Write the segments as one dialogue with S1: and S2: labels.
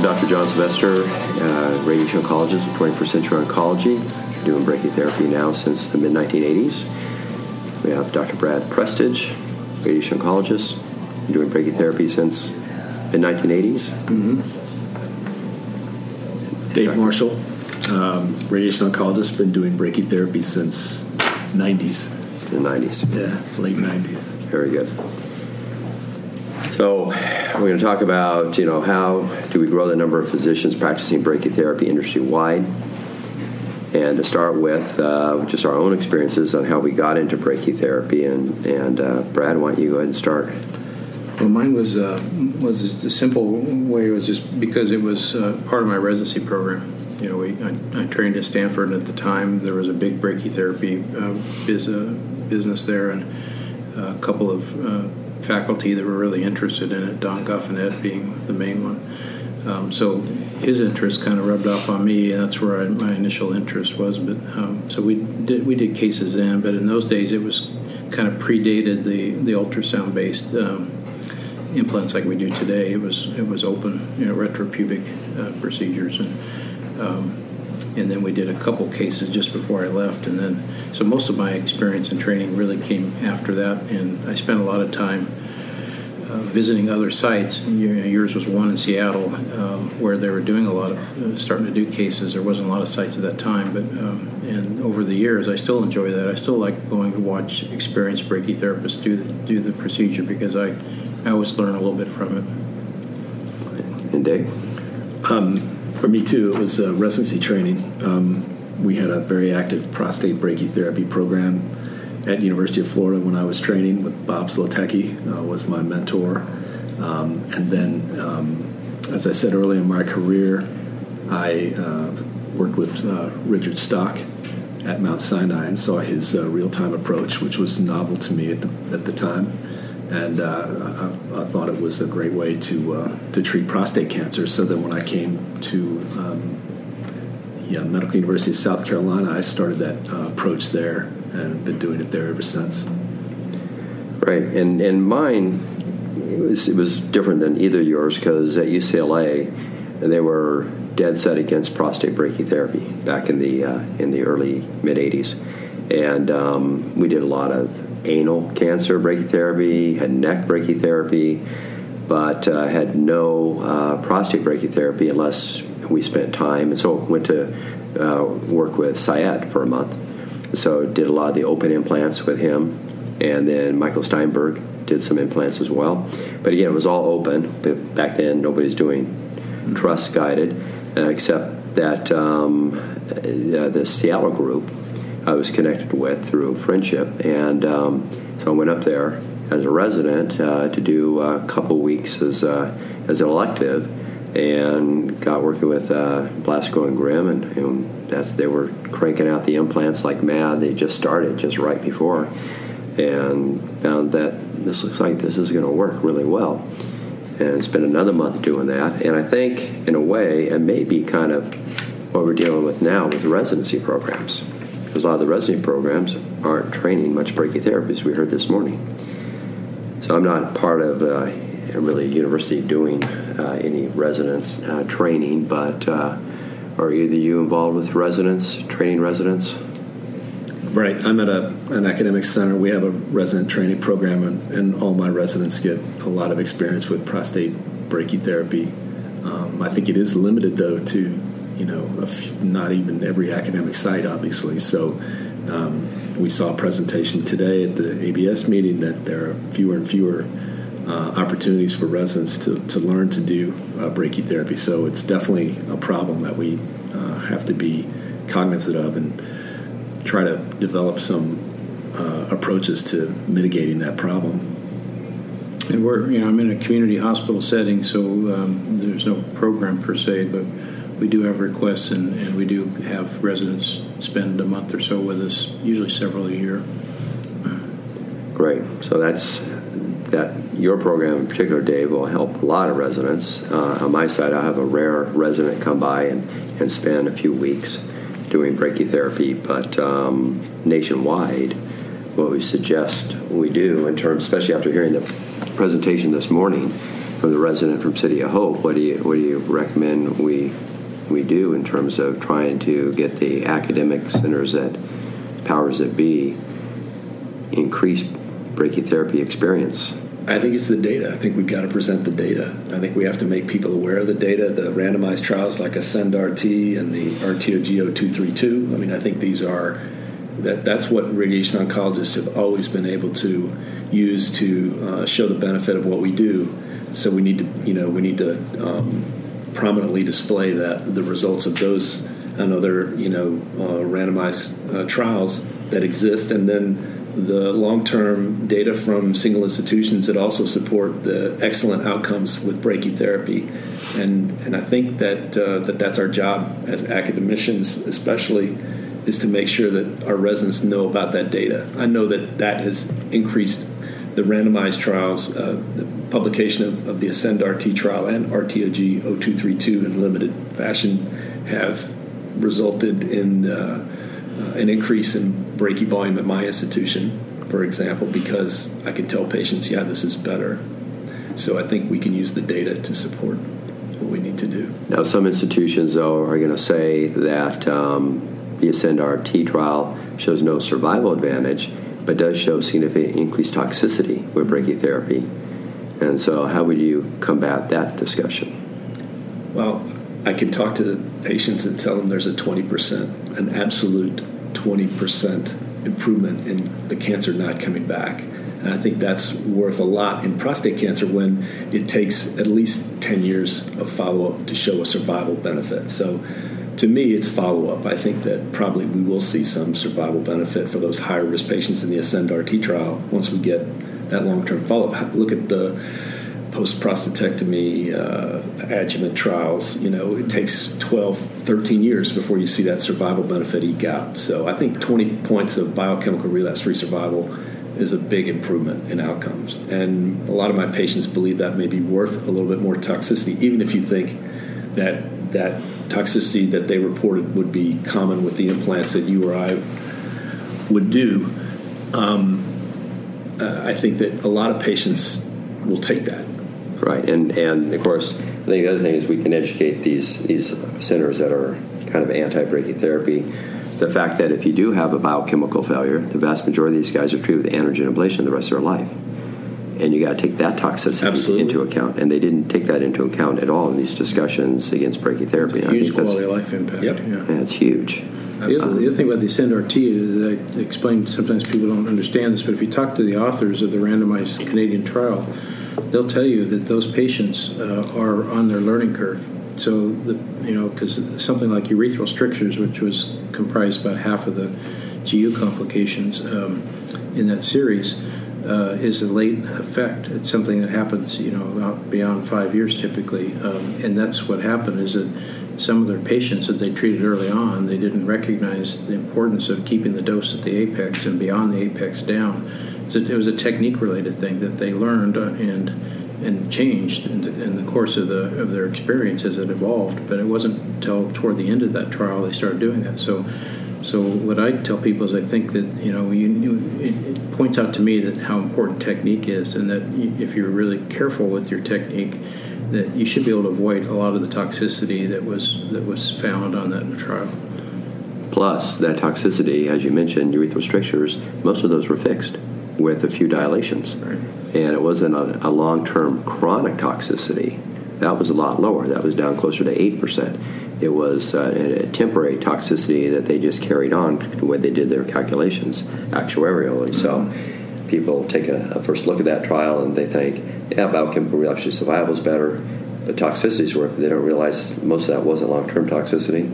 S1: I'm Dr. John Sylvester, uh, radiation oncologist with 21st Century Oncology, doing brachytherapy now since the mid 1980s. We have Dr. Brad Prestidge, radiation oncologist, doing brachytherapy since mid 1980s.
S2: Mm-hmm. Dave Marshall, um, radiation oncologist, been doing brachytherapy since 90s.
S1: The 90s.
S2: Yeah, late 90s.
S1: Very good. So we're going to talk about, you know, how do we grow the number of physicians practicing brachytherapy industry wide, and to start with, uh, just our own experiences on how we got into brachytherapy. And, and uh, Brad, why don't you go ahead and start?
S3: Well, mine was uh, was the simple way was just because it was uh, part of my residency program. You know, we, I, I, trained at Stanford, and at the time there was a big brachytherapy uh, biz, uh, business there, and a couple of faculty that were really interested in it, Don Goffinet being the main one. Um, so his interest kind of rubbed off on me, and that's where I, my initial interest was. But um, so we did we did cases then, but in those days it was kind of predated the the ultrasound based um, implants like we do today. It was it was open, you know, retropubic uh, procedures, and um, and then we did a couple cases just before I left, and then so most of my experience and training really came after that, and I spent a lot of time uh, visiting other sites. You know, yours was one in Seattle um, where they were doing a lot of uh, starting to do cases. There wasn't a lot of sites at that time, but um, and over the years, I still enjoy that. I still like going to watch experienced brachytherapists do the, do the procedure because I I always learn a little bit from it.
S1: And Dave.
S2: Um, for me too, it was uh, residency training. Um, we had a very active prostate brachytherapy program at University of Florida when I was training with Bob Zlotecki uh, was my mentor, um, and then um, as I said earlier in my career, I uh, worked with uh, Richard Stock at Mount Sinai and saw his uh, real time approach, which was novel to me at the at the time and uh, I, I, thought it was a great way to uh, to treat prostate cancer. So then, when I came to um, the Medical University of South Carolina, I started that uh, approach there and been doing it there ever since.
S1: Right, and and mine it was it was different than either yours because at UCLA they were dead set against prostate brachytherapy back in the uh, in the early mid '80s, and um, we did a lot of anal cancer brachytherapy, had neck brachytherapy, but uh, had no uh, prostate brachytherapy unless we spent time. And so went to uh, work with Syed for a month. So did a lot of the open implants with him, and then Michael Steinberg did some implants as well. But again, it was all open. But back then, nobody's doing TRUS guided, uh, except that um, uh, the Seattle group I was connected with through friendship, and um, so I went up there as a resident uh, to do a couple weeks as uh, as an elective, and got working with uh, Blasko and Grimm, and know, that's they were cranking out the implants like mad. They just started just right before, and found that this looks like this is going to work really well. And spent another month doing that, and I think in a way it may be kind of what we're dealing with now with residency programs because a lot of the residency programs aren't training much brachytherapy, as we heard this morning. So I'm not part of uh, really university doing uh, any residence uh, training, but uh, are either you involved with residents, training residents?
S2: Right. I'm at a, an academic center. We have a resident training program, and, and all my residents get a lot of experience with prostate brachytherapy. Um, I think it is limited, though, to you know, not even every academic site, obviously. So um, we saw a presentation today at the ABS meeting that there are fewer and fewer uh, opportunities for residents to, to learn to do uh, brachytherapy. So it's definitely a problem that we uh, have to be cognizant of and try to develop some uh, approaches to mitigating that problem.
S3: And we're, you know, I'm in a community hospital setting, so um, there's no program per se, but we do have requests, and, and we do have residents spend a month or so with us, usually several a year.
S1: Great. So that's that. Your program in particular, Dave, will help a lot of residents. Uh, on my side, I have a rare resident come by and, and spend a few weeks doing brachytherapy, but um, nationwide, what we suggest we do in terms, especially after hearing the presentation this morning, from the resident from City of Hope, what do you what do you recommend we we do in terms of trying to get the academic centers that powers that be increase brachytherapy experience?
S2: I think it's the data. I think we've got to present the data. I think we have to make people aware of the data, the randomized trials like Ascend RT and the RTOG 232 I mean, I think these are that that's what radiation oncologists have always been able to use to uh, show the benefit of what we do. So we need to, you know, we need to um, prominently display that the results of those and other, you know, uh, randomized uh, trials that exist, and then the long-term data from single institutions that also support the excellent outcomes with brachytherapy, and and I think that uh, that that's our job as academicians, especially is to make sure that our residents know about that data. I know that that has increased the randomized trials, uh, publication of, of, the Ascend RT trial and RTOG 0232 in limited fashion have resulted in uh, uh, an increase in brachy volume at my institution, for example, because I can tell patients, yeah, this is better. So I think we can use the data to support what we need to do.
S1: Now, some institutions, though, are going to say that um, the Ascend RT trial shows no survival advantage, but does show significant increased toxicity with brachytherapy. And so, how would you combat that discussion?
S2: Well, I can talk to the patients and tell them there's a 20%, an absolute 20% improvement in the cancer not coming back. And I think that's worth a lot in prostate cancer when it takes at least 10 years of follow up to show a survival benefit. So to me, it's follow up. I think that probably we will see some survival benefit for those higher risk patients in the Ascend RT trial once we get that long term follow up. Look at the post prostatectomy uh, adjuvant trials. You know, it takes 12, 13 years before you see that survival benefit eke out. So I think 20 points of biochemical relapse free survival is a big improvement in outcomes. And a lot of my patients believe that may be worth a little bit more toxicity, even if you think that that toxicity that they reported would be common with the implants that you or I would do. Um, uh, I think that a lot of patients will take that.
S1: Right, and and of course, I think the other thing is we can educate these these centers that are kind of anti-brachytherapy. The fact that if you do have a biochemical failure, the vast majority of these guys are treated with androgen ablation the rest of their life and you got to take that toxicity
S2: Absolutely.
S1: into account. And they didn't take that into account at all in these discussions against brachytherapy.
S3: huge quality of life impact.
S2: Yep.
S3: Yeah.
S1: yeah, it's huge.
S3: The other, the other, thing about the Ascend RT is I explain sometimes people don't understand this, but if you talk to the authors of the randomized Canadian trial, they'll tell you that those patients uh, are on their learning curve. So the you know because something like urethral strictures, which was comprised about half of the GU complications um, in that series uh, is a late effect. It's something that happens, you know, beyond five years typically, um, and that's what happened. Is that some of their patients that they treated early on, they didn't recognize the importance of keeping the dose at the apex and beyond the apex down. It was a technique-related thing that they learned uh, and and changed in the, in the, course of the of their experience as it evolved. But it wasn't until toward the end of that trial they started doing that. So so what I tell people is I think that you know you, it points out to me that how important technique is, and that if you're really careful with your technique, that you should be able to avoid a lot of the toxicity that was that was found on that trial.
S1: Plus, that toxicity, as you mentioned, urethral strictures, most of those were fixed with a few dilations,
S3: right.
S1: and it wasn't a, a long-term chronic toxicity. That was a lot lower. That was down closer to eight percent it was uh, a temporary toxicity that they just carried on when they did their calculations actuarially. So people take a, a, first look at that trial and they think, yeah, biochemical relapse survival is better, but toxicities were. They don't realize most of that wasn't long-term toxicity,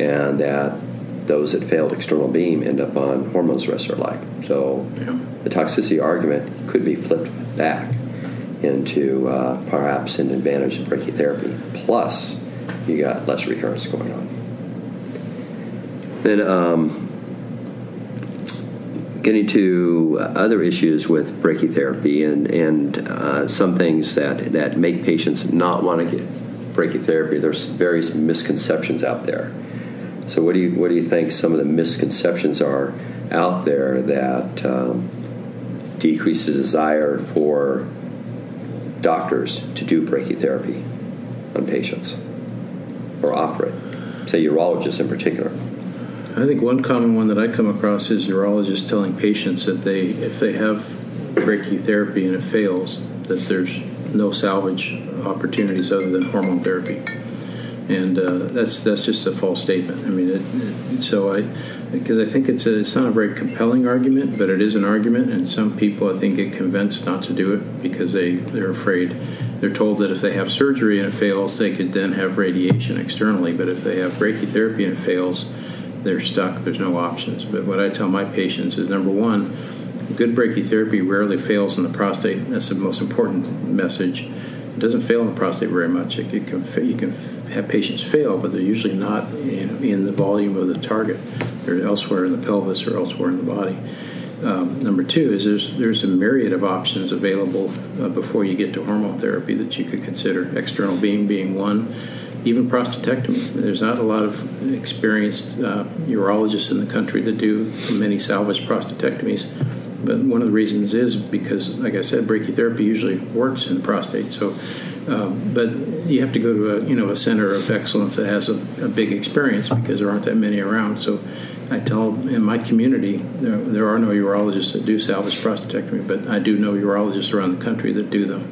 S1: and that those that failed external beam end up on hormones the rest of their life. So yeah. the toxicity argument could be flipped back into uh, perhaps an advantage of brachytherapy. Plus, you got less recurrence going on. Then, um, getting to other issues with brachytherapy and and uh, some things that that make patients not want to get brachytherapy. There's various misconceptions out there. So, what do you what do you think some of the misconceptions are out there that um, decrease the desire for doctors to do brachytherapy on patients or it? Say urologists in particular.
S3: I think one common one that I come across is urologists telling patients that they, if they have brachytherapy and it fails, that there's no salvage opportunities other than hormone therapy, and uh, that's that's just a false statement. I mean, it, it, so I because I think it's a, it's not a very compelling argument, but it is an argument, and some people I think get convinced not to do it because they they're afraid. They're told that if they have surgery and it fails, they could then have radiation externally, but if they have brachytherapy and it fails, they're stuck. There's no options. But what I tell my patients is number one, good brachytherapy rarely fails in the prostate. That's the most important message. It doesn't fail in the prostate very much. It, it can you can have patients fail, but they're usually not in the volume of the target. They're elsewhere in the pelvis or elsewhere in the body. Um, number two is there's there's a myriad of options available uh, before you get to hormone therapy that you could consider. External beam being one, even prostatectomy. There's not a lot of experienced uh, urologists in the country that do many salvage prostatectomies. But one of the reasons is because, like I said, brachytherapy usually works in the prostate. So, um, but you have to go to a you know a center of excellence that has a, a big experience because there aren't that many around. So, I tell in my community there, there are no urologists that do salvage prostatectomy, but I do know urologists around the country that do them.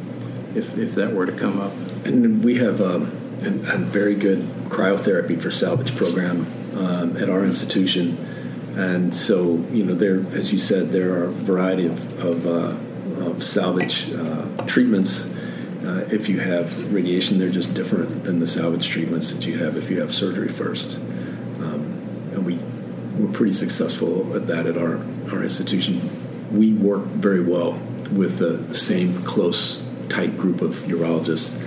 S3: If if that were to come up,
S2: and we have um, a, very good cryotherapy for salvage program um, at our institution and so, you know, there, as you said, there are a variety of, of, uh, of salvage uh, treatments. Uh, if you have radiation, they're just different than the salvage treatments that you have if you have surgery first. Um, and we we're pretty successful at that at our, our institution. We work very well with the same close, tight group of urologists.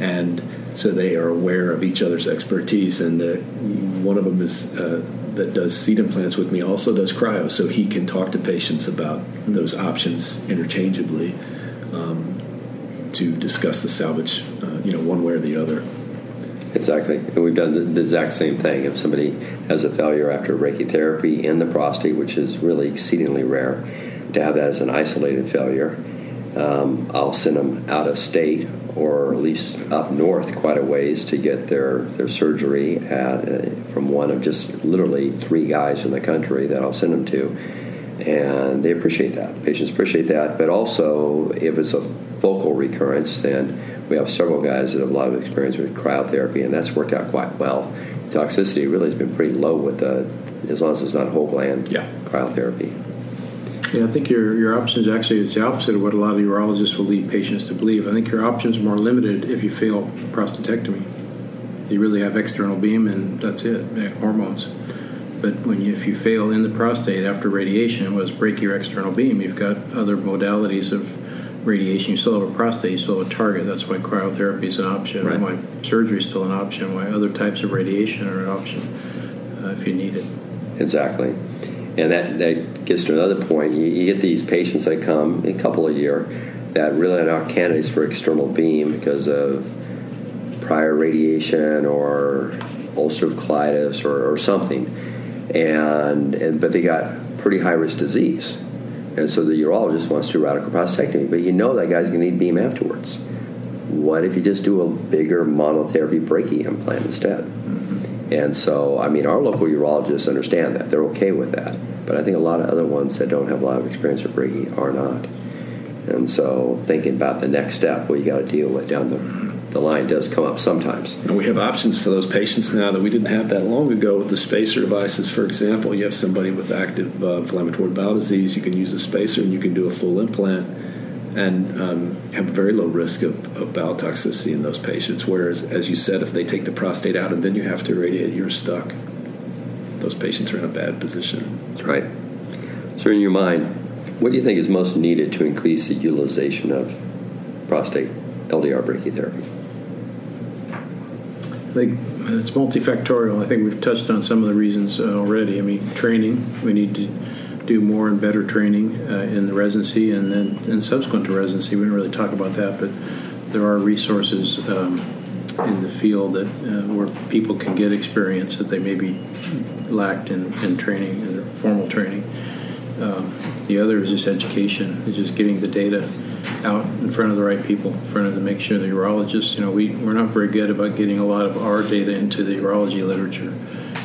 S2: And so they are aware of each other's expertise, and the, one of them is uh, that does seed implants with me also does cryo, so he can talk to patients about those options interchangeably um, to discuss the salvage, uh, you know, one way or the other.
S1: Exactly, and we've done the exact same thing. If somebody has a failure after brachytherapy in the prostate, which is really exceedingly rare, to have that as an isolated failure, um, I'll send them out of state or at least up north quite a ways to get their, their surgery at uh, from one of just literally three guys in the country that I'll send them to. And they appreciate that. Patients appreciate that. But also, if it's a focal recurrence, then we have several guys that have a lot of experience with cryotherapy, and that's worked out quite well. Toxicity really has been pretty low with the, as long as it's not whole gland
S2: yeah.
S1: cryotherapy.
S3: Yeah, I think your, your options actually is the opposite of what a lot of urologists will lead patients to believe. I think your options are more limited if you fail prostatectomy. You really have external beam and that's it, hormones. But when you, if you fail in the prostate after radiation, was break your external beam, you've got other modalities of radiation. You still have a prostate, you still have a target. That's why cryotherapy is an option,
S2: right.
S3: why surgery is still an option, why other types of radiation are an option uh, if you need it.
S1: Exactly and that, that gets to another point. You, you, get these patients that come a couple a year that really are not candidates for external beam because of prior radiation or ulcerative colitis or, or something, and, and but they got pretty high risk disease, and so the urologist wants to do radical prostatectomy, but you know that guy's going to need beam afterwards. What if you just do a bigger monotherapy brachy implant instead? Hmm. And so, I mean, our local urologists understand that. They're okay with that. But I think a lot of other ones that don't have a lot of experience with brachy are not. And so, thinking about the next step, what you got to deal with down the, the line does come up sometimes.
S2: And we have options for those patients now that we didn't have that long ago with the spacer devices. For example, you have somebody with active uh, inflammatory bowel disease, you can use a spacer and you can do a full implant and um, have very low risk of, of, bowel toxicity in those patients. Whereas, as you said, if they take the prostate out and then you have to irradiate, you're stuck. Those patients are in a bad position.
S1: That's right. So, in your mind, what do you think is most needed to increase the utilization of prostate LDR brachytherapy?
S3: I think it's multifactorial. I think we've touched on some of the reasons uh, already. I mean, training. We need to do more and better training uh, in the residency and then and subsequent to residency. We didn't really talk about that, but there are resources um, in the field that uh, where people can get experience that they maybe lacked in, in training and formal training. Um, the other is just education, is just getting the data out in front of the right people, in front of the make sure the urologists. You know, we we're not very good about getting a lot of our data into the urology literature,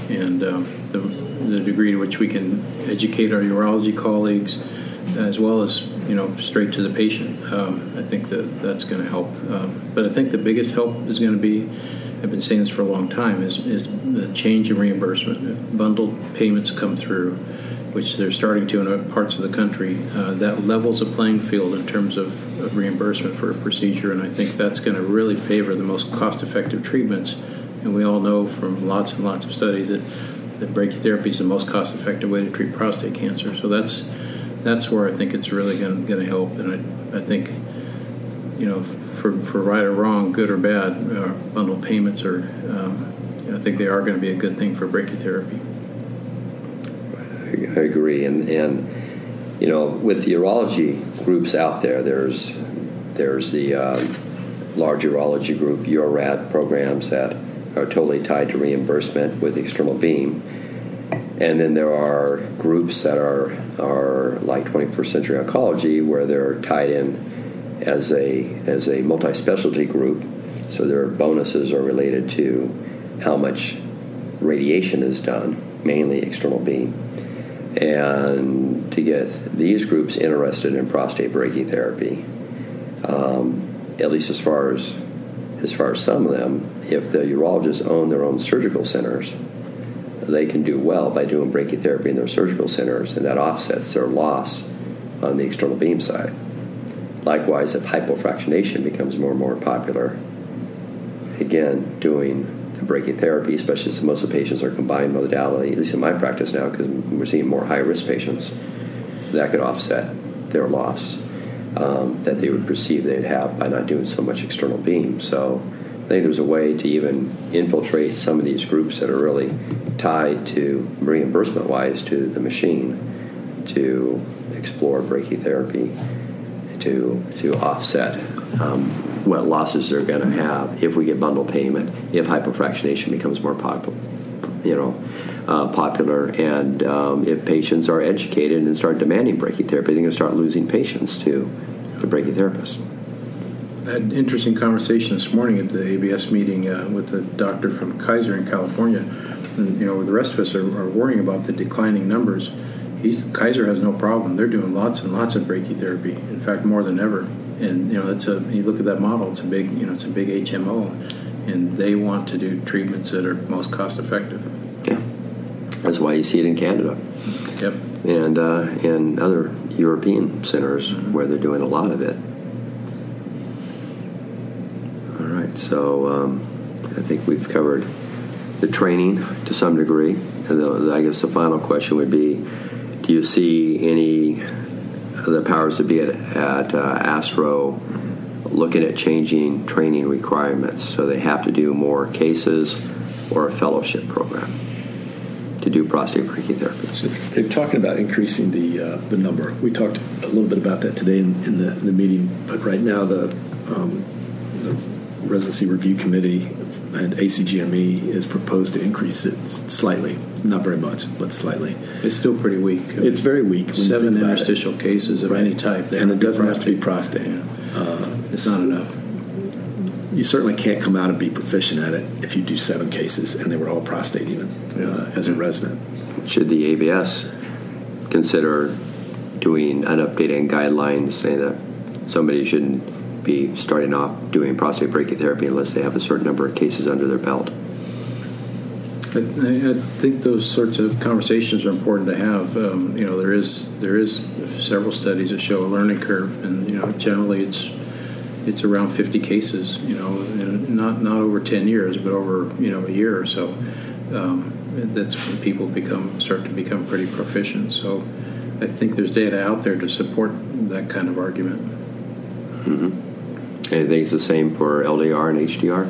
S3: and um, the, the degree to which we can educate our urology colleagues, as well as you know straight to the patient. Um, I think that that's going to help. Um, but I think the biggest help is going to be. I've been saying this for a long time. Is is the change in reimbursement. If bundled payments come through which they're starting to in parts of the country, uh, that levels a playing field in terms of, of, reimbursement for a procedure, and I think that's going to really favor the most cost-effective treatments. And we all know from lots and lots of studies that, that brachytherapy is the most cost-effective way to treat prostate cancer. So that's that's where I think it's really going to help, and I, I think you know for, for right or wrong, good or bad, uh, bundle payments are. Um, I think they are going to be a good thing for brachytherapy.
S1: I agree, and and you know, with the urology groups out there, there's there's the um, large urology group URAD programs that are totally tied to reimbursement with the external beam, and then there are groups that are are like 21st Century Oncology where they're tied in as a as a multi-specialty group, so their bonuses are related to how much radiation is done, mainly external beam. And to get these groups interested in prostate brachytherapy, um, at least as far as as far as some of them, if the urologists own their own surgical centers, they can do well by doing brachytherapy in their surgical centers, and that offsets their loss on the external beam side. Likewise, if hypofractionation becomes more and more popular, again, doing the brachytherapy, especially since most of the patients are combined modality, at least in my practice now, because we're seeing more high risk patients, that could offset their loss um, that they would perceive they'd have by not doing so much external beam. So I think there's a way to even infiltrate some of these groups that are really tied to reimbursement wise to the machine to explore brachytherapy to to offset um, what losses they're going to have if we get bundle payment, if hypofractionation becomes more popular, you know, uh, popular, and um, if patients are educated and start demanding brachytherapy, they're going to start losing patients to the brachytherapists.
S3: I had an interesting conversation this morning at the ABS meeting uh, with a doctor from Kaiser in California. And, you know, the rest of us are, are worrying about the declining numbers. He's, Kaiser has no problem. They're doing lots and lots of brachytherapy. In fact, more than ever and you know that's a you look at that model it's a big you know it's a big HMO and they want to do treatments that are most cost effective
S1: yeah that's why you see it in Canada
S3: yep
S1: and uh, and other European centers where they're doing a lot of it all right so um, I think we've covered the training to some degree and I guess the final question would be do you see any the powers to be at, at uh, Astro looking at changing training requirements. So they have to do more cases or a fellowship program to do prostate brachytherapy.
S2: So they're talking about increasing the uh, the number. We talked a little bit about that today in, in the, in the meeting, but right now the, um, the residency review committee and ACGME is proposed to increase it slightly not very much, but slightly.
S3: It's still pretty weak.
S2: It's very weak.
S3: Seven interstitial it. cases of right. any type,
S2: and it doesn't have to be prostate. Yeah.
S3: Uh, it's not enough.
S2: You certainly can't come out and be proficient at it if you do seven cases and they were all prostate, even uh, as a resident.
S1: Should the ABS consider doing an updated guidelines saying that somebody shouldn't be starting off doing prostate brachytherapy unless they have a certain number of cases under their belt?
S3: I, I, think those sorts of conversations are important to have. Um, you know, there is there is several studies that show a learning curve, and you know, generally it's it's around 50 cases. You know, not not over 10 years, but over you know a year or so. Um, that's when people become start to become pretty proficient. So, I think there's data out there to support that kind of argument.
S1: Mm-hmm. And I think it's the same for LDR and HDR.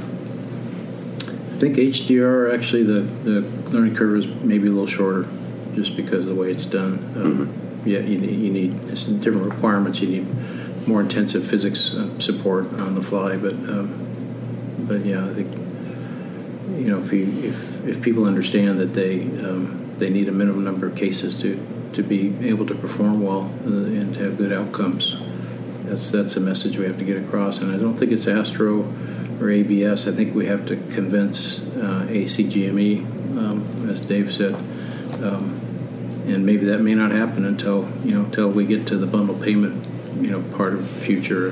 S3: I think HDR actually the, the learning curve is maybe a little shorter, just because of the way it's done. Um, mm-hmm. Yeah, you need, you need it's different requirements. You need more intensive physics uh, support on the fly, but um, but yeah, I think you know if you, if if people understand that they um, they need a minimum number of cases to to be able to perform well uh, and to have good outcomes, That's that's a message we have to get across, and I don't think it's Astro or ABS. I think we have to convince uh, ACGME, um, as Dave said, um, and maybe that may not happen until you know until we get to the bundle payment, you know, part of the future,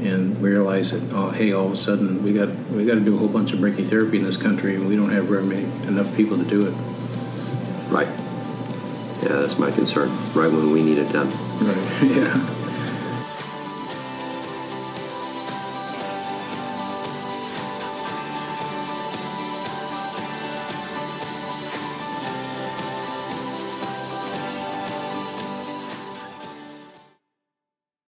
S3: and realize that oh hey, all of a sudden we got we got to do a whole bunch of brachytherapy in this country, and we don't have very many enough people to do it.
S1: Right. Yeah, that's my concern. Right when we need it done.
S3: Right. Yeah.